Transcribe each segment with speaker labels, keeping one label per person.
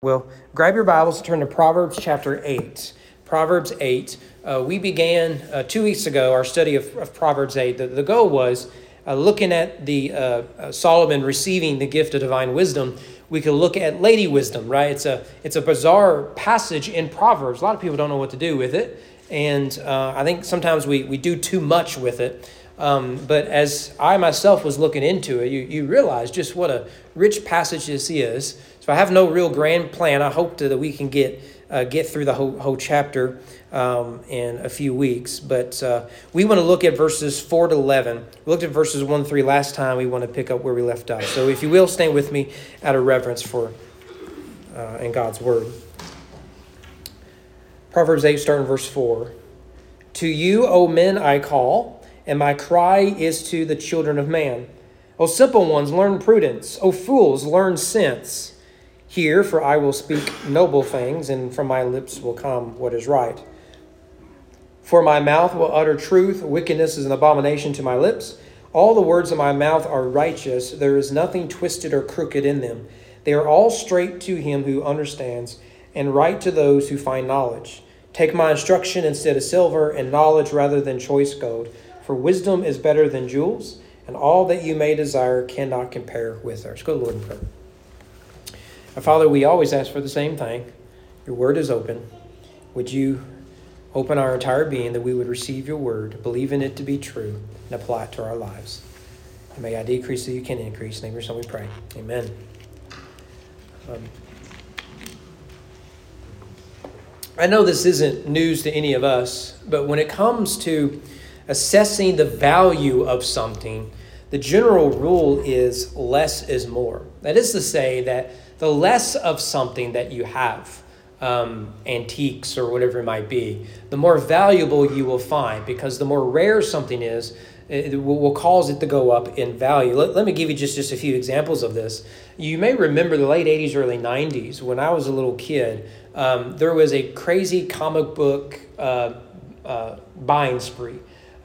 Speaker 1: Well, grab your Bibles and turn to Proverbs chapter 8. Proverbs 8. Uh, we began uh, two weeks ago our study of, of Proverbs 8. The, the goal was uh, looking at the uh, uh, Solomon receiving the gift of divine wisdom. We could look at lady wisdom, right? It's a, it's a bizarre passage in Proverbs. A lot of people don't know what to do with it. And uh, I think sometimes we, we do too much with it. Um, but as I myself was looking into it, you, you realize just what a rich passage this is. So I have no real grand plan. I hope to, that we can get uh, get through the whole, whole chapter um, in a few weeks. But uh, we want to look at verses 4 to 11. We looked at verses 1 to 3 last time. We want to pick up where we left off. So if you will, stand with me out of reverence for uh, in God's word. Proverbs 8, starting verse 4. To you, O men, I call, and my cry is to the children of man. O simple ones, learn prudence. O fools, learn sense. Hear, for I will speak noble things, and from my lips will come what is right. For my mouth will utter truth, wickedness is an abomination to my lips. All the words of my mouth are righteous, there is nothing twisted or crooked in them. They are all straight to him who understands, and right to those who find knowledge. Take my instruction instead of silver, and knowledge rather than choice gold. For wisdom is better than jewels, and all that you may desire cannot compare with her. Let's go, Lord, in prayer. Father, we always ask for the same thing. Your word is open. Would you open our entire being that we would receive your word, believe in it to be true, and apply it to our lives? And may I decrease so you can increase. In your son we pray. Amen. Um, I know this isn't news to any of us, but when it comes to assessing the value of something, the general rule is less is more. That is to say, that the less of something that you have, um, antiques or whatever it might be, the more valuable you will find because the more rare something is, it will, cause it to go up in value. Let, let me give you just, just a few examples of this. You may remember the late 80s, early 90s. When I was a little kid, um, there was a crazy comic book uh, uh, buying spree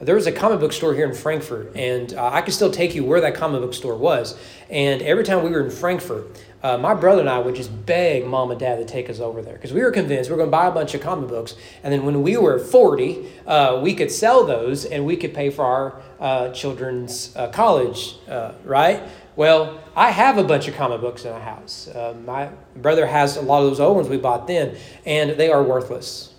Speaker 1: there was a comic book store here in Frankfort, and uh, I can still take you where that comic book store was. And every time we were in Frankfort, uh, my brother and I would just beg mom and dad to take us over there because we were convinced we were going to buy a bunch of comic books. And then when we were 40, uh, we could sell those and we could pay for our uh, children's uh, college, uh, right? Well, I have a bunch of comic books in the house. Uh, my brother has a lot of those old ones we bought then, and they are worthless.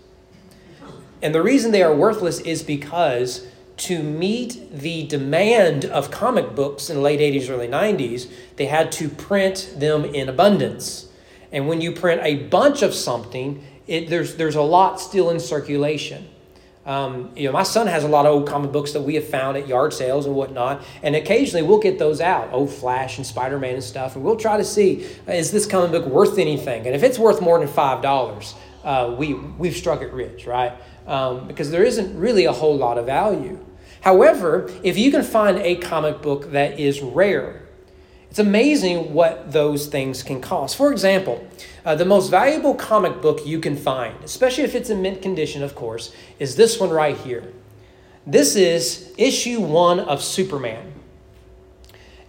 Speaker 1: And the reason they are worthless is because to meet the demand of comic books in the late 80s, early 90s, they had to print them in abundance. And when you print a bunch of something, it, there's, there's a lot still in circulation. Um, you know, my son has a lot of old comic books that we have found at yard sales and whatnot, and occasionally we'll get those out, old Flash and Spider Man and stuff, and we'll try to see is this comic book worth anything? And if it's worth more than five dollars, uh, we we've struck it rich, right? Um, because there isn't really a whole lot of value. However, if you can find a comic book that is rare, it's amazing what those things can cost. For example, uh, the most valuable comic book you can find, especially if it's in mint condition, of course, is this one right here. This is issue one of Superman.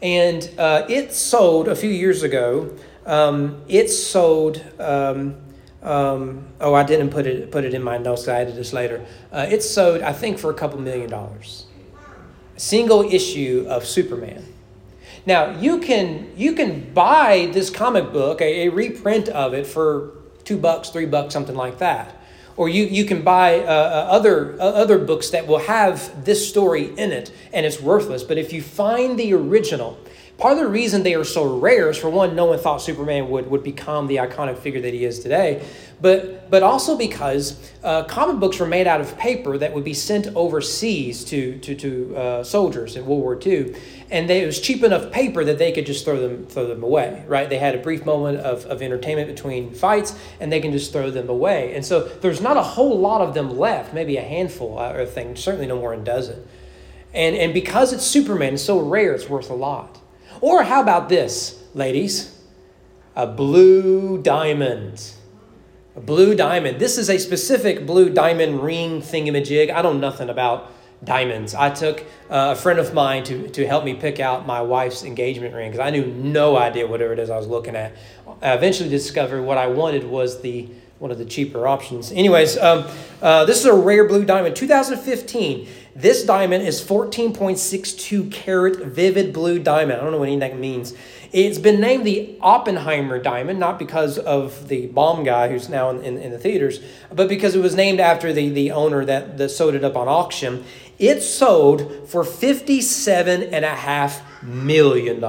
Speaker 1: And uh, it sold a few years ago. Um, it sold um, um, oh, I didn't put it put it in my notes. I added this later. Uh, sold, I think, for a couple million dollars. Single issue of Superman. Now you can you can buy this comic book, a, a reprint of it, for two bucks, three bucks, something like that. Or you, you can buy uh, uh other uh, other books that will have this story in it, and it's worthless. But if you find the original, Part of the reason they are so rare is for one, no one thought Superman would, would become the iconic figure that he is today, but, but also because uh, comic books were made out of paper that would be sent overseas to, to, to uh, soldiers in World War II. And they, it was cheap enough paper that they could just throw them, throw them away, right? They had a brief moment of, of entertainment between fights, and they can just throw them away. And so there's not a whole lot of them left, maybe a handful or thing, certainly no more than a dozen. And, and because it's Superman, it's so rare, it's worth a lot. Or how about this, ladies? A blue diamond. A blue diamond. This is a specific blue diamond ring thingamajig. I don't know nothing about diamonds. I took uh, a friend of mine to, to help me pick out my wife's engagement ring because I knew no idea whatever it is I was looking at. I eventually discovered what I wanted was the one of the cheaper options. Anyways, um, uh, this is a rare blue diamond, 2015. This diamond is 14.62 carat vivid blue diamond. I don't know what any of that means. It's been named the Oppenheimer diamond, not because of the bomb guy who's now in, in, in the theaters, but because it was named after the, the owner that, that sold it up on auction. It sold for $57.5 million.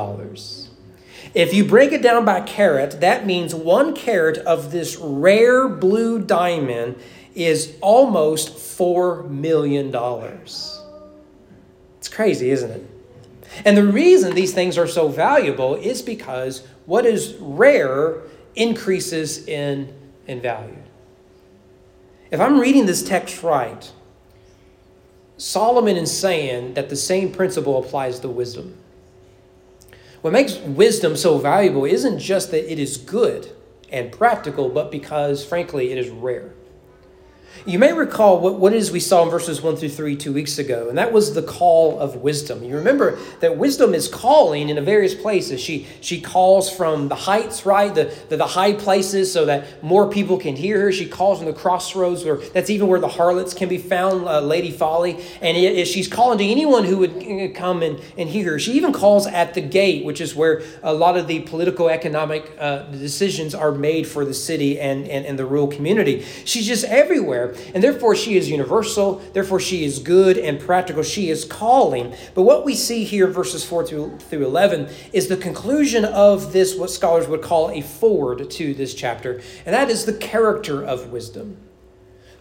Speaker 1: If you break it down by carat, that means one carat of this rare blue diamond is almost $4 million. It's crazy, isn't it? And the reason these things are so valuable is because what is rare increases in, in value. If I'm reading this text right, Solomon is saying that the same principle applies to wisdom. What makes wisdom so valuable isn't just that it is good and practical, but because, frankly, it is rare. You may recall what, what it is we saw in verses 1 through 3 two weeks ago, and that was the call of wisdom. You remember that wisdom is calling in a various places. She, she calls from the heights, right? The, the, the high places so that more people can hear her. She calls from the crossroads, where that's even where the harlots can be found, uh, Lady Folly. And it, it, she's calling to anyone who would uh, come and, and hear her. She even calls at the gate, which is where a lot of the political economic uh, decisions are made for the city and, and, and the rural community. She's just everywhere. And therefore, she is universal. Therefore, she is good and practical. She is calling. But what we see here, verses 4 through, through 11, is the conclusion of this, what scholars would call a forward to this chapter. And that is the character of wisdom.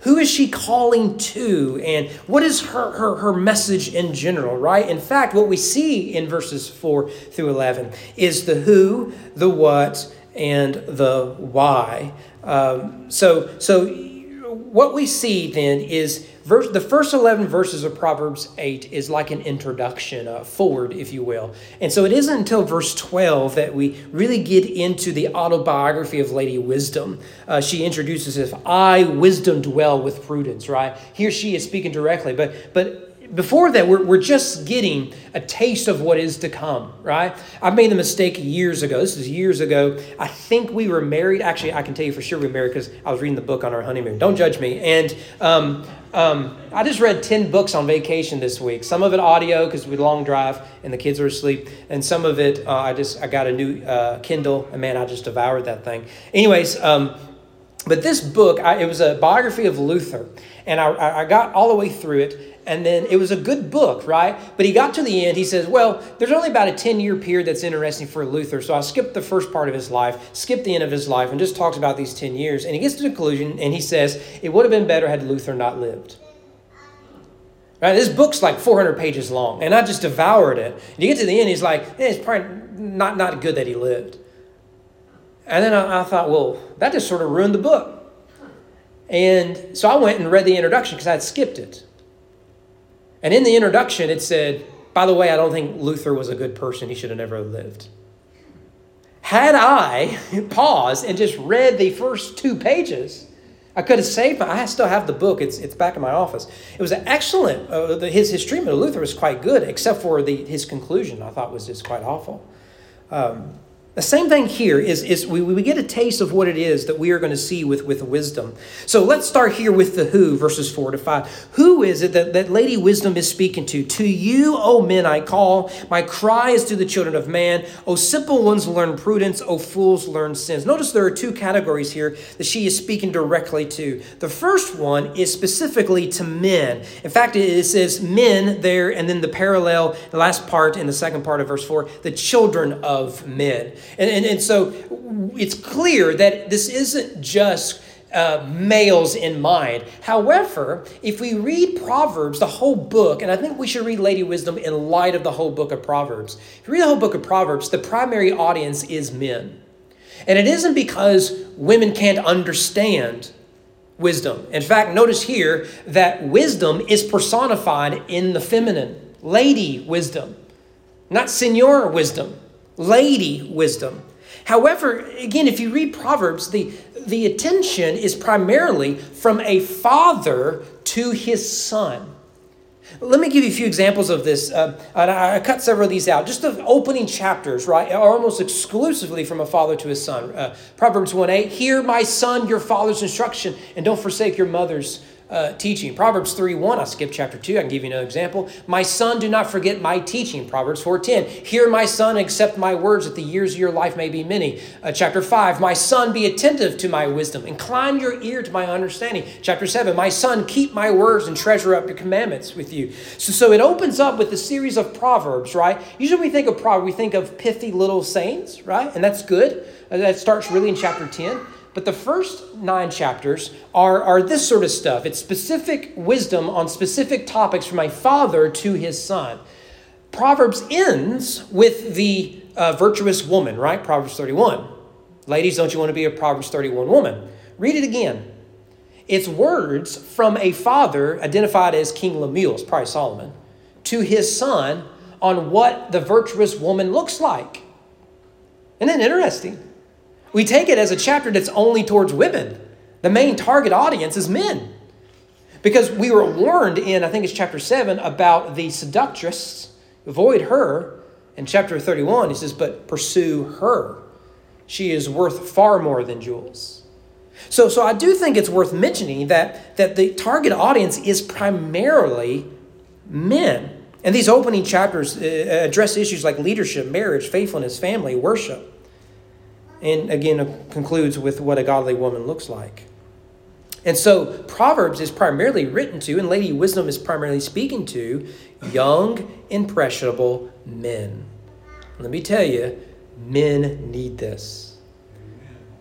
Speaker 1: Who is she calling to? And what is her, her, her message in general, right? In fact, what we see in verses 4 through 11 is the who, the what, and the why. Um, so, so what we see then is verse, the first 11 verses of Proverbs 8 is like an introduction, uh, forward, if you will. And so it isn't until verse 12 that we really get into the autobiography of Lady Wisdom. Uh, she introduces if I, wisdom, dwell with prudence, right? Here she is speaking directly, but, but before that, we're, we're just getting a taste of what is to come, right? I made the mistake years ago. This is years ago. I think we were married. Actually, I can tell you for sure we were married because I was reading the book on our honeymoon. Don't judge me. And um, um, I just read 10 books on vacation this week. Some of it audio because we long drive and the kids were asleep. And some of it, uh, I just, I got a new uh, Kindle and man, I just devoured that thing. Anyways, um, but this book, I, it was a biography of Luther. And I, I got all the way through it and then it was a good book, right? But he got to the end. He says, Well, there's only about a 10 year period that's interesting for Luther. So I skipped the first part of his life, skipped the end of his life, and just talks about these 10 years. And he gets to the conclusion and he says, It would have been better had Luther not lived. Right? This book's like 400 pages long, and I just devoured it. And you get to the end, he's like, eh, It's probably not, not good that he lived. And then I, I thought, Well, that just sort of ruined the book. And so I went and read the introduction because I had skipped it. And in the introduction, it said, by the way, I don't think Luther was a good person. He should have never lived. Had I paused and just read the first two pages, I could have saved my. I still have the book. It's, it's back in my office. It was excellent. Uh, the, his, his treatment of Luther was quite good, except for the, his conclusion, I thought was just quite awful. Um, the same thing here is, is we, we get a taste of what it is that we are going to see with, with wisdom. So let's start here with the who, verses 4 to 5. Who is it that, that Lady Wisdom is speaking to? To you, O men, I call. My cry is to the children of man. O simple ones, learn prudence. O fools, learn sins. Notice there are two categories here that she is speaking directly to. The first one is specifically to men. In fact, it says men there, and then the parallel, the last part in the second part of verse 4, the children of men. And, and, and so it's clear that this isn't just uh, males in mind. However, if we read Proverbs, the whole book, and I think we should read Lady Wisdom in light of the whole book of Proverbs. If you read the whole book of Proverbs, the primary audience is men. And it isn't because women can't understand wisdom. In fact, notice here that wisdom is personified in the feminine, lady wisdom, not senor wisdom lady wisdom. However, again, if you read Proverbs, the, the attention is primarily from a father to his son. Let me give you a few examples of this. Uh, I cut several of these out. Just the opening chapters, right, are almost exclusively from a father to his son. Uh, Proverbs 1 8, hear my son your father's instruction, and don't forsake your mother's uh, teaching. Proverbs 3 1, I skip chapter 2, I can give you another example. My son, do not forget my teaching. Proverbs 4 10, hear my son, accept my words, that the years of your life may be many. Uh, chapter 5, my son, be attentive to my wisdom, incline your ear to my understanding. Chapter 7, my son, keep my words and treasure up your commandments with you. So, so it opens up with a series of proverbs, right? Usually we think of proverbs, we think of pithy little sayings, right? And that's good. Uh, that starts really in chapter 10. But the first nine chapters are, are this sort of stuff. It's specific wisdom on specific topics from a father to his son. Proverbs ends with the uh, virtuous woman, right? Proverbs 31. Ladies, don't you want to be a Proverbs 31 woman? Read it again. It's words from a father identified as King Lemuel, probably Solomon, to his son on what the virtuous woman looks like. Isn't that interesting? We take it as a chapter that's only towards women. The main target audience is men. Because we were warned in, I think it's chapter 7, about the seductress. Avoid her. In chapter 31, he says, but pursue her. She is worth far more than jewels. So, so I do think it's worth mentioning that, that the target audience is primarily men. And these opening chapters uh, address issues like leadership, marriage, faithfulness, family, worship. And again, concludes with what a godly woman looks like. And so, Proverbs is primarily written to, and Lady Wisdom is primarily speaking to, young, impressionable men. Let me tell you, men need this.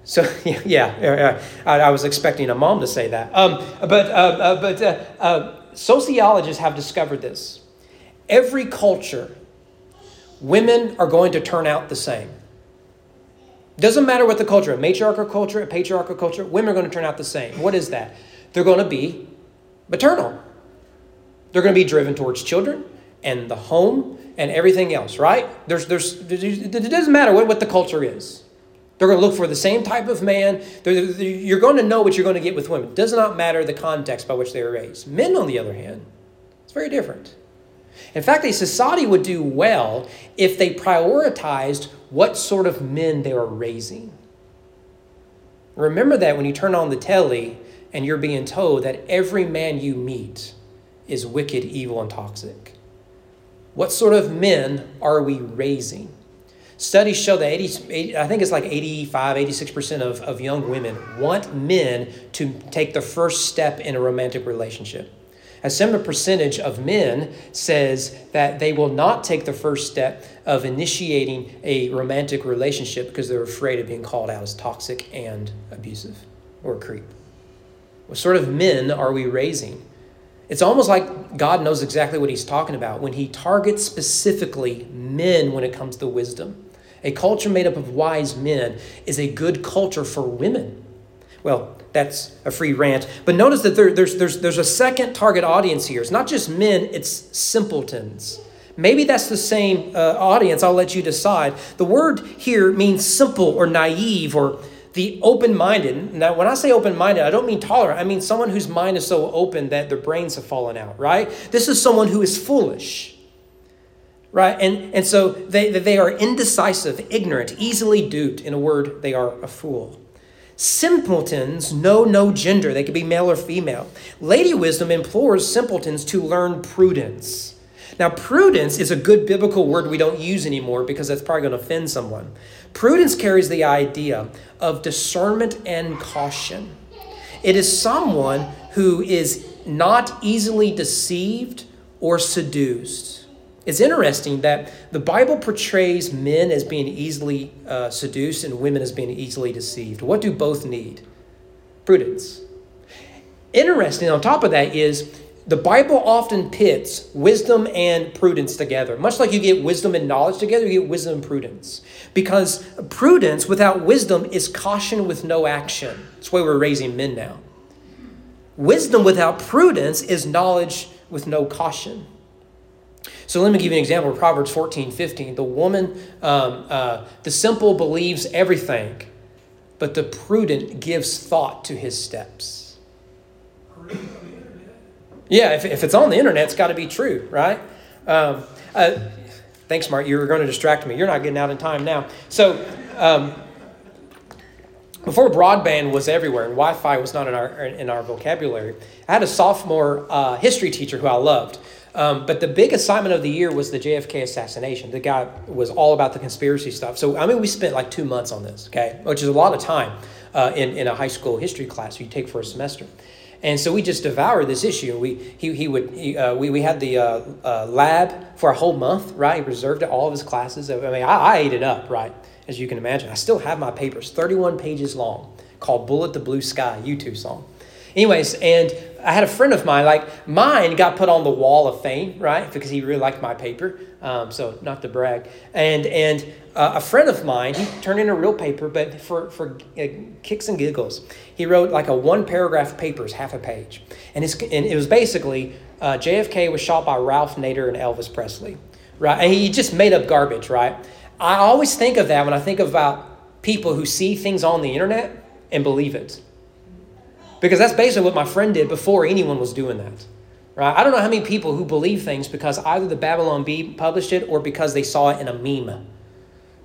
Speaker 1: So yeah, yeah I, I, was expecting a mom to say that. Um, but uh, uh, but uh, uh, sociologists have discovered this. Every culture, women are going to turn out the same. Doesn't matter what the culture, a matriarchal culture, a patriarchal culture, women are going to turn out the same. What is that? They're going to be maternal. They're going to be driven towards children and the home and everything else, right? There's, there's, it doesn't matter what, what the culture is. They're going to look for the same type of man. They're, they're, you're going to know what you're going to get with women. It does not matter the context by which they were raised. Men, on the other hand, it's very different. In fact, a society would do well if they prioritized what sort of men they are raising. Remember that when you turn on the telly and you're being told that every man you meet is wicked, evil, and toxic. What sort of men are we raising? Studies show that 80, 80, I think it's like 85, 86% of, of young women want men to take the first step in a romantic relationship. A similar percentage of men says that they will not take the first step of initiating a romantic relationship because they're afraid of being called out as toxic and abusive or creep. What sort of men are we raising? It's almost like God knows exactly what he's talking about when he targets specifically men when it comes to wisdom. A culture made up of wise men is a good culture for women. Well, that's a free rant. But notice that there, there's, there's, there's a second target audience here. It's not just men, it's simpletons. Maybe that's the same uh, audience. I'll let you decide. The word here means simple or naive or the open minded. Now, when I say open minded, I don't mean tolerant. I mean someone whose mind is so open that their brains have fallen out, right? This is someone who is foolish, right? And, and so they, they are indecisive, ignorant, easily duped. In a word, they are a fool. Simpletons know no gender, they could be male or female. Lady Wisdom implores simpletons to learn prudence. Now, prudence is a good biblical word we don't use anymore because that's probably going to offend someone. Prudence carries the idea of discernment and caution. It is someone who is not easily deceived or seduced. It's interesting that the Bible portrays men as being easily uh, seduced and women as being easily deceived. What do both need? Prudence. Interesting, on top of that, is the Bible often pits wisdom and prudence together. Much like you get wisdom and knowledge together, you get wisdom and prudence. Because prudence without wisdom is caution with no action. That's why we're raising men now. Wisdom without prudence is knowledge with no caution. So let me give you an example of Proverbs 14, 15. The woman, um, uh, the simple believes everything, but the prudent gives thought to his steps. Yeah, if, if it's on the internet, it's got to be true, right? Um, uh, thanks, Mark. You were going to distract me. You're not getting out in time now. So, um, before broadband was everywhere and Wi-Fi was not in our in our vocabulary, I had a sophomore uh, history teacher who I loved. Um, but the big assignment of the year was the JFK assassination. The guy was all about the conspiracy stuff. So I mean, we spent like two months on this, okay, which is a lot of time uh, in in a high school history class you take for a semester. And so we just devoured this issue. We he, he would he, uh, we we had the uh, uh, lab for a whole month, right? He reserved it all of his classes. I mean, I, I ate it up, right? As you can imagine, I still have my papers, thirty-one pages long, called "Bullet the Blue Sky" U2 song. Anyways, and I had a friend of mine, like mine got put on the wall of fame, right? Because he really liked my paper. Um, so not to brag. And and uh, a friend of mine, he turned in a real paper, but for for uh, kicks and giggles, he wrote like a one paragraph paper, half a page, and and it was basically uh, JFK was shot by Ralph Nader and Elvis Presley, right? And he just made up garbage, right? I always think of that when I think about people who see things on the internet and believe it because that's basically what my friend did before anyone was doing that. Right? I don't know how many people who believe things because either the Babylon Bee published it or because they saw it in a meme.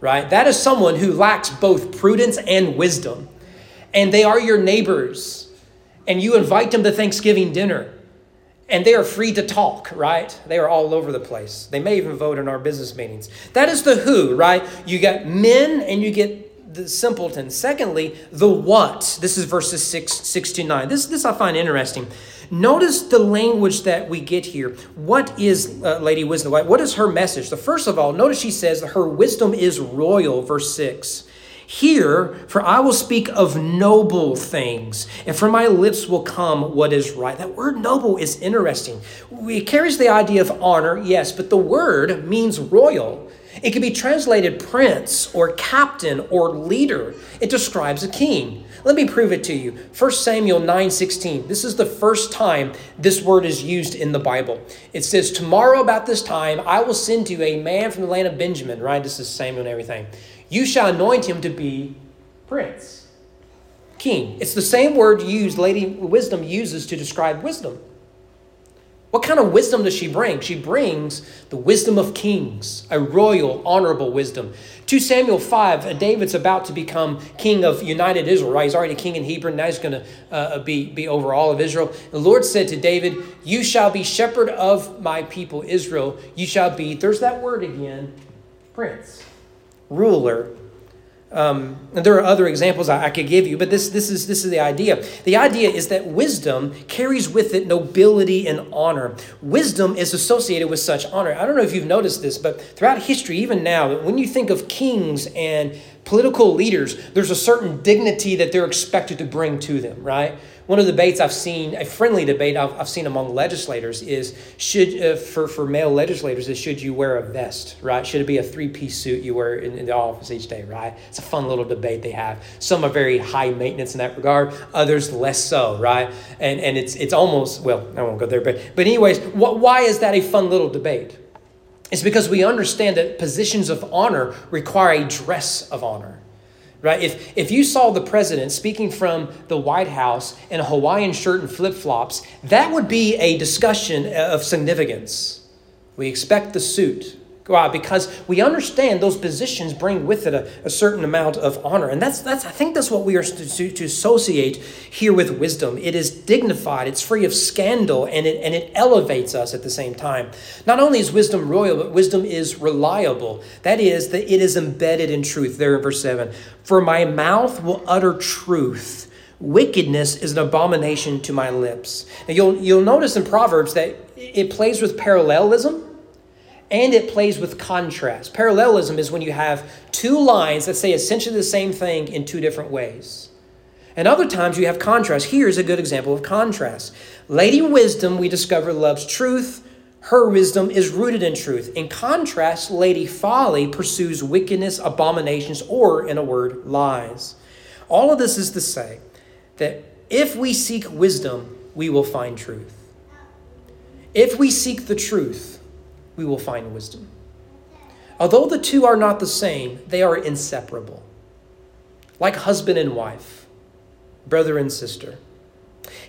Speaker 1: Right? That is someone who lacks both prudence and wisdom. And they are your neighbors. And you invite them to Thanksgiving dinner. And they are free to talk, right? They are all over the place. They may even vote in our business meetings. That is the who, right? You get men and you get the simpleton. Secondly, the what. This is verses 6, 6 to 9. This, this I find interesting. Notice the language that we get here. What is uh, Lady Wisdom? What is her message? The first of all, notice she says her wisdom is royal, verse 6. Hear, for I will speak of noble things, and from my lips will come what is right. That word noble is interesting. It carries the idea of honor, yes, but the word means royal. It can be translated prince or captain or leader. It describes a king. Let me prove it to you. 1 Samuel 9:16. This is the first time this word is used in the Bible. It says, "Tomorrow about this time I will send you a man from the land of Benjamin." Right? This is Samuel and everything. You shall anoint him to be prince, king. It's the same word used Lady Wisdom uses to describe wisdom. What kind of wisdom does she bring? She brings the wisdom of kings, a royal, honorable wisdom. 2 Samuel 5, uh, David's about to become king of united Israel, right? He's already king in Hebron, now he's going to uh, be, be over all of Israel. The Lord said to David, You shall be shepherd of my people Israel. You shall be, there's that word again, prince, ruler, um, and there are other examples I, I, could give you, but this, this, is, this is the idea. The idea is that wisdom carries with it nobility and honor. Wisdom is associated with such honor. I don't know if you've noticed this, but throughout history, even now, when you think of kings and political leaders, there's a certain dignity that they're expected to bring to them, right? One of the debates I've seen, a friendly debate I've, I've seen among legislators is should, uh, for, for male legislators, is should you wear a vest, right? Should it be a three piece suit you wear in, in the office each day, right? It's a fun little debate they have. Some are very high maintenance in that regard, others less so, right? And, and it's, it's almost, well, I won't go there, but, but anyways, what, why is that a fun little debate? It's because we understand that positions of honor require a dress of honor right? If, if you saw the president speaking from the White House in a Hawaiian shirt and flip flops, that would be a discussion of significance. We expect the suit. Why? Because we understand those positions bring with it a, a certain amount of honor. And that's, that's, I think that's what we are to, to associate here with wisdom. It is dignified, it's free of scandal, and it, and it elevates us at the same time. Not only is wisdom royal, but wisdom is reliable. That is, that it is embedded in truth. There in verse 7 For my mouth will utter truth. Wickedness is an abomination to my lips. Now you'll, you'll notice in Proverbs that it plays with parallelism and it plays with contrast. Parallelism is when you have two lines that say essentially the same thing in two different ways. And other times you have contrast. Here's a good example of contrast. Lady Wisdom, we discover, loves truth. Her wisdom is rooted in truth. In contrast, Lady Folly pursues wickedness, abominations, or, in a word, lies. All of this is to say that if we seek wisdom, we will find truth. If we seek the truth, we will find wisdom. Although the two are not the same, they are inseparable. Like husband and wife, brother and sister.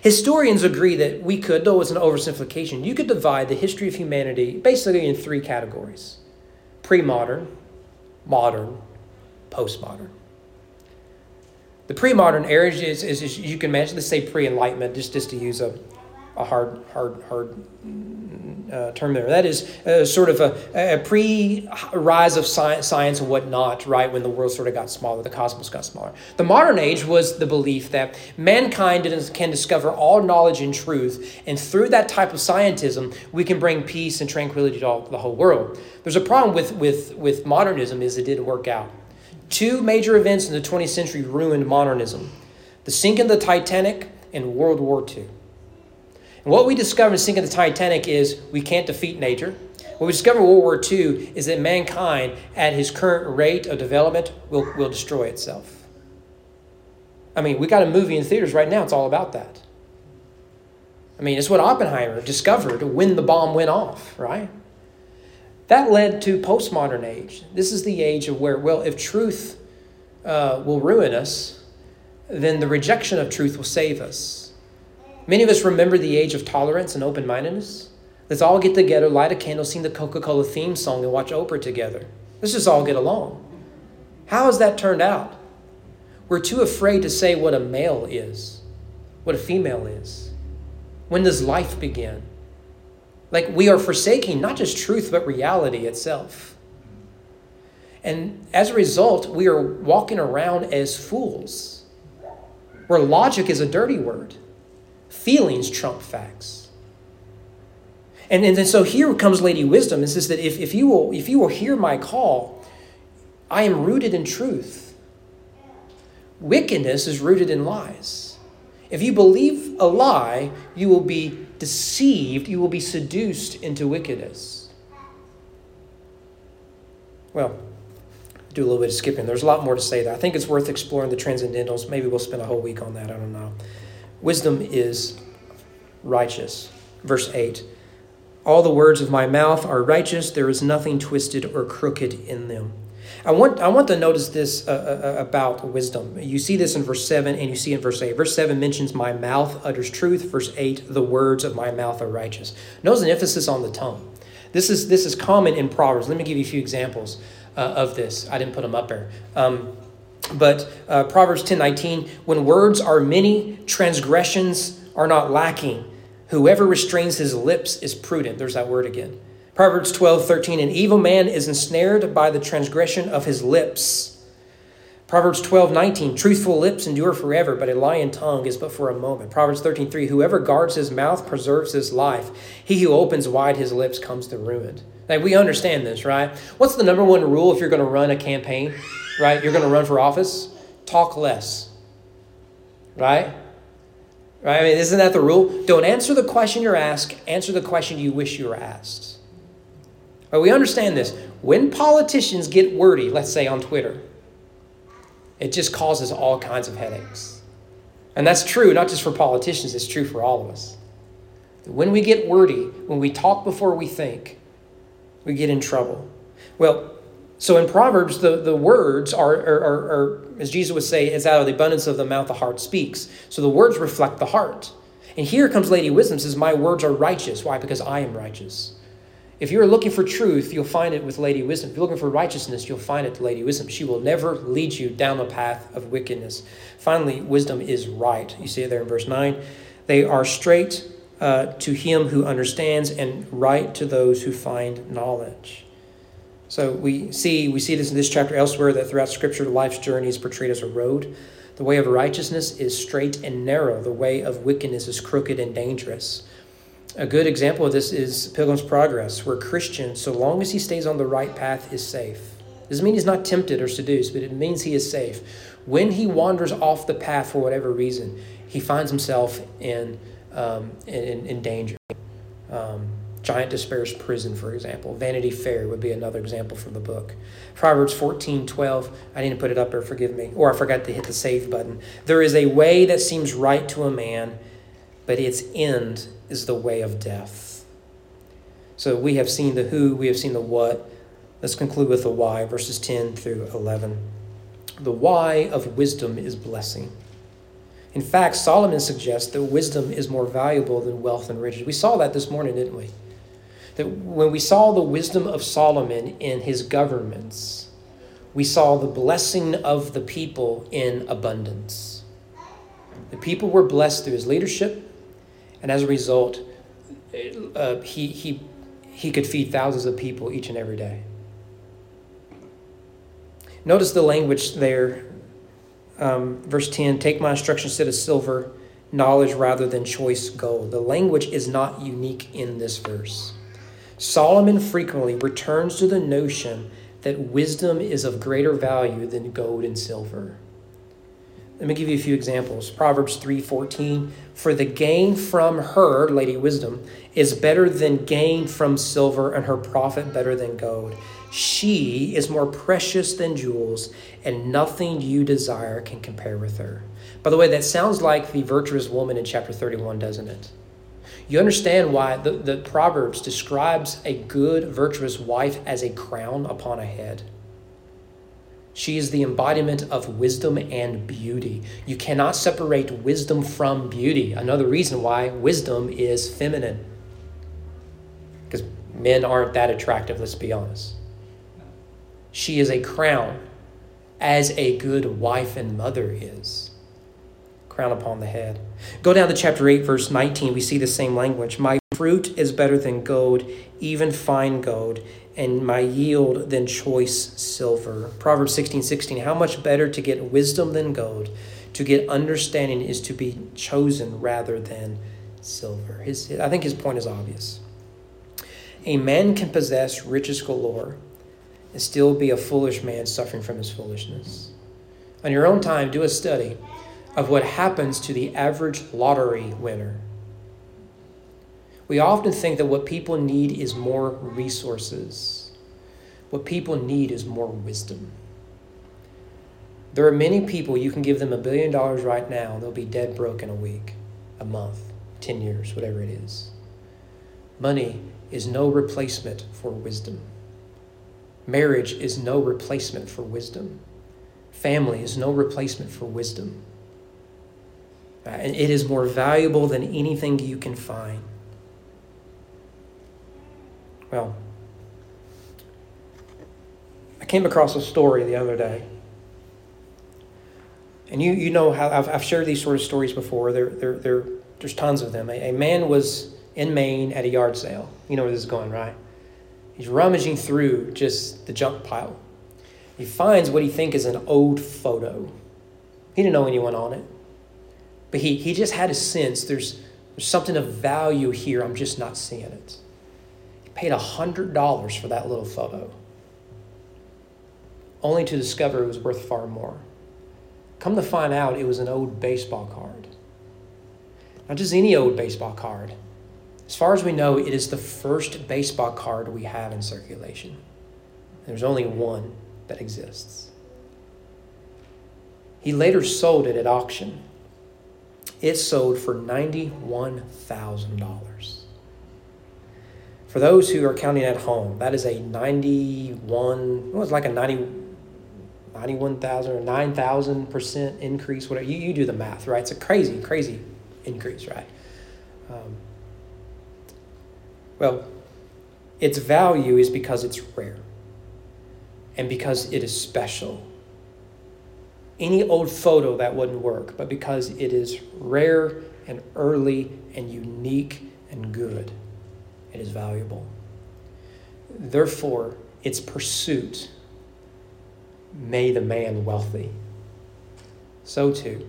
Speaker 1: Historians agree that we could, though it's an oversimplification, you could divide the history of humanity basically in three categories pre modern, modern, postmodern. The pre modern era is, is, is, you can imagine, let's say pre enlightenment, just, just to use a, a hard, hard, hard uh, term there. That is uh, sort of a, a pre rise of science, science and whatnot, right, when the world sort of got smaller, the cosmos got smaller. The modern age was the belief that mankind can discover all knowledge and truth, and through that type of scientism, we can bring peace and tranquility to all, the whole world. There's a problem with, with, with modernism is it didn't work out. Two major events in the 20th century ruined modernism the sinking of the Titanic and World War II. And what we discovered in sinking the Titanic is we can't defeat nature. What we discovered in World War II is that mankind, at his current rate of development, will, will destroy itself. I mean, we got a movie in theaters right now, it's all about that. I mean, it's what Oppenheimer discovered when the bomb went off, right? That led to postmodern age. This is the age of where, well, if truth uh, will ruin us, then the rejection of truth will save us. Many of us remember the age of tolerance and open mindedness. Let's all get together, light a candle, sing the Coca Cola theme song, and watch Oprah together. Let's just all get along. How has that turned out? We're too afraid to say what a male is, what a female is. When does life begin? Like we are forsaking not just truth, but reality itself. And as a result, we are walking around as fools, where logic is a dirty word feelings trump facts. And, and, and so here comes Lady Wisdom. It says that if, if, you will, if you will hear my call, I am rooted in truth. Wickedness is rooted in lies. If you believe a lie, you will be deceived, you will be seduced into wickedness. Well, do a little bit of skipping. There's a lot more to say there. I think it's worth exploring the transcendentals. Maybe we'll spend a whole week on that. I don't know. Wisdom is righteous. Verse 8 All the words of my mouth are righteous, there is nothing twisted or crooked in them. I want, I want to notice this uh, uh, about wisdom. You see this in verse 7 and you see in verse 8. Verse 7 mentions, My mouth utters truth. Verse 8, The words of my mouth are righteous. Notice an emphasis on the tongue. This is, this is common in Proverbs. Let me give you a few examples uh, of this. I didn't put them up there. Um, but uh, Proverbs 10 19, when words are many, transgressions are not lacking. Whoever restrains his lips is prudent. There's that word again. Proverbs 12 13, an evil man is ensnared by the transgression of his lips. Proverbs 12 19, truthful lips endure forever, but a lying tongue is but for a moment. Proverbs 13 3, whoever guards his mouth preserves his life. He who opens wide his lips comes to ruin. Like we understand this, right? What's the number one rule if you're going to run a campaign? Right? You're going to run for office, talk less. Right? Right? I mean, isn't that the rule? Don't answer the question you're asked, answer the question you wish you were asked. But we understand this. When politicians get wordy, let's say on Twitter, it just causes all kinds of headaches. And that's true not just for politicians, it's true for all of us. When we get wordy, when we talk before we think, we get in trouble. Well, so in Proverbs, the, the words are, are, are, are, as Jesus would say, is out of the abundance of the mouth the heart speaks. So the words reflect the heart. And here comes Lady Wisdom says, My words are righteous. Why? Because I am righteous. If you're looking for truth, you'll find it with Lady Wisdom. If you're looking for righteousness, you'll find it to Lady Wisdom. She will never lead you down the path of wickedness. Finally, wisdom is right. You see it there in verse 9. They are straight uh, to him who understands and right to those who find knowledge. So we see we see this in this chapter elsewhere that throughout Scripture, life's journey is portrayed as a road. The way of righteousness is straight and narrow. The way of wickedness is crooked and dangerous. A good example of this is Pilgrim's Progress, where Christian, so long as he stays on the right path, is safe. Doesn't mean he's not tempted or seduced, but it means he is safe. When he wanders off the path for whatever reason, he finds himself in um, in, in, danger. Um, Giant Despair's Prison, for example. Vanity Fair would be another example from the book. Proverbs 14 12. I didn't put it up there, forgive me. Or I forgot to hit the save button. There is a way that seems right to a man, but its end is the way of death. So we have seen the who, we have seen the what. Let's conclude with the why, verses 10 through 11. The why of wisdom is blessing. In fact, Solomon suggests that wisdom is more valuable than wealth and riches. We saw that this morning, didn't we? That when we saw the wisdom of Solomon in his governments, we saw the blessing of the people in abundance. The people were blessed through his leadership, and as a result, uh, he, he, he could feed thousands of people each and every day. Notice the language there. Um, verse 10 Take my instruction instead of silver, knowledge rather than choice gold. The language is not unique in this verse. Solomon frequently returns to the notion that wisdom is of greater value than gold and silver. Let me give you a few examples. Proverbs 3:14, "For the gain from her, Lady Wisdom, is better than gain from silver and her profit better than gold. She is more precious than jewels, and nothing you desire can compare with her. By the way, that sounds like the virtuous woman in chapter 31, doesn't it? You understand why the, the Proverbs describes a good, virtuous wife as a crown upon a head. She is the embodiment of wisdom and beauty. You cannot separate wisdom from beauty. Another reason why wisdom is feminine. Because men aren't that attractive, let's be honest. She is a crown, as a good wife and mother is. Crown upon the head. Go down to chapter 8, verse 19. We see the same language. My fruit is better than gold, even fine gold, and my yield than choice silver. Proverbs 16, 16. How much better to get wisdom than gold? To get understanding is to be chosen rather than silver. His, I think his point is obvious. A man can possess riches galore and still be a foolish man suffering from his foolishness. On your own time, do a study of what happens to the average lottery winner. We often think that what people need is more resources. What people need is more wisdom. There are many people you can give them a billion dollars right now, they'll be dead broke in a week, a month, 10 years, whatever it is. Money is no replacement for wisdom. Marriage is no replacement for wisdom. Family is no replacement for wisdom. Uh, and it is more valuable than anything you can find. Well, I came across a story the other day. And you, you know how I've, I've shared these sort of stories before. There, there, there, there's tons of them. A, a man was in Maine at a yard sale. You know where this is going, right? He's rummaging through just the junk pile. He finds what he thinks is an old photo. He didn't know anyone on it. But he, he just had a sense there's, there's something of value here. I'm just not seeing it. He paid $100 for that little photo, only to discover it was worth far more. Come to find out, it was an old baseball card. Not just any old baseball card. As far as we know, it is the first baseball card we have in circulation. There's only one that exists. He later sold it at auction. It sold for $91,000. For those who are counting at home, that is a 91, it was like a 90, 91,000 or 9,000% increase, whatever. You, you do the math, right? It's a crazy, crazy increase, right? Um, well, its value is because it's rare and because it is special. Any old photo that wouldn't work, but because it is rare and early and unique and good, it is valuable. Therefore, its pursuit made a man wealthy. So too,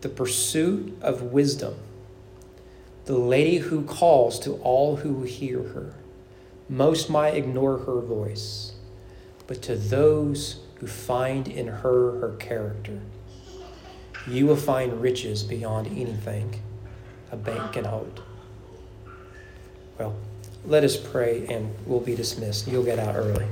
Speaker 1: the pursuit of wisdom the lady who calls to all who hear her. Most might ignore her voice, but to those who find in her her character, you will find riches beyond anything a bank can hold. Well, let us pray and we'll be dismissed. You'll get out early.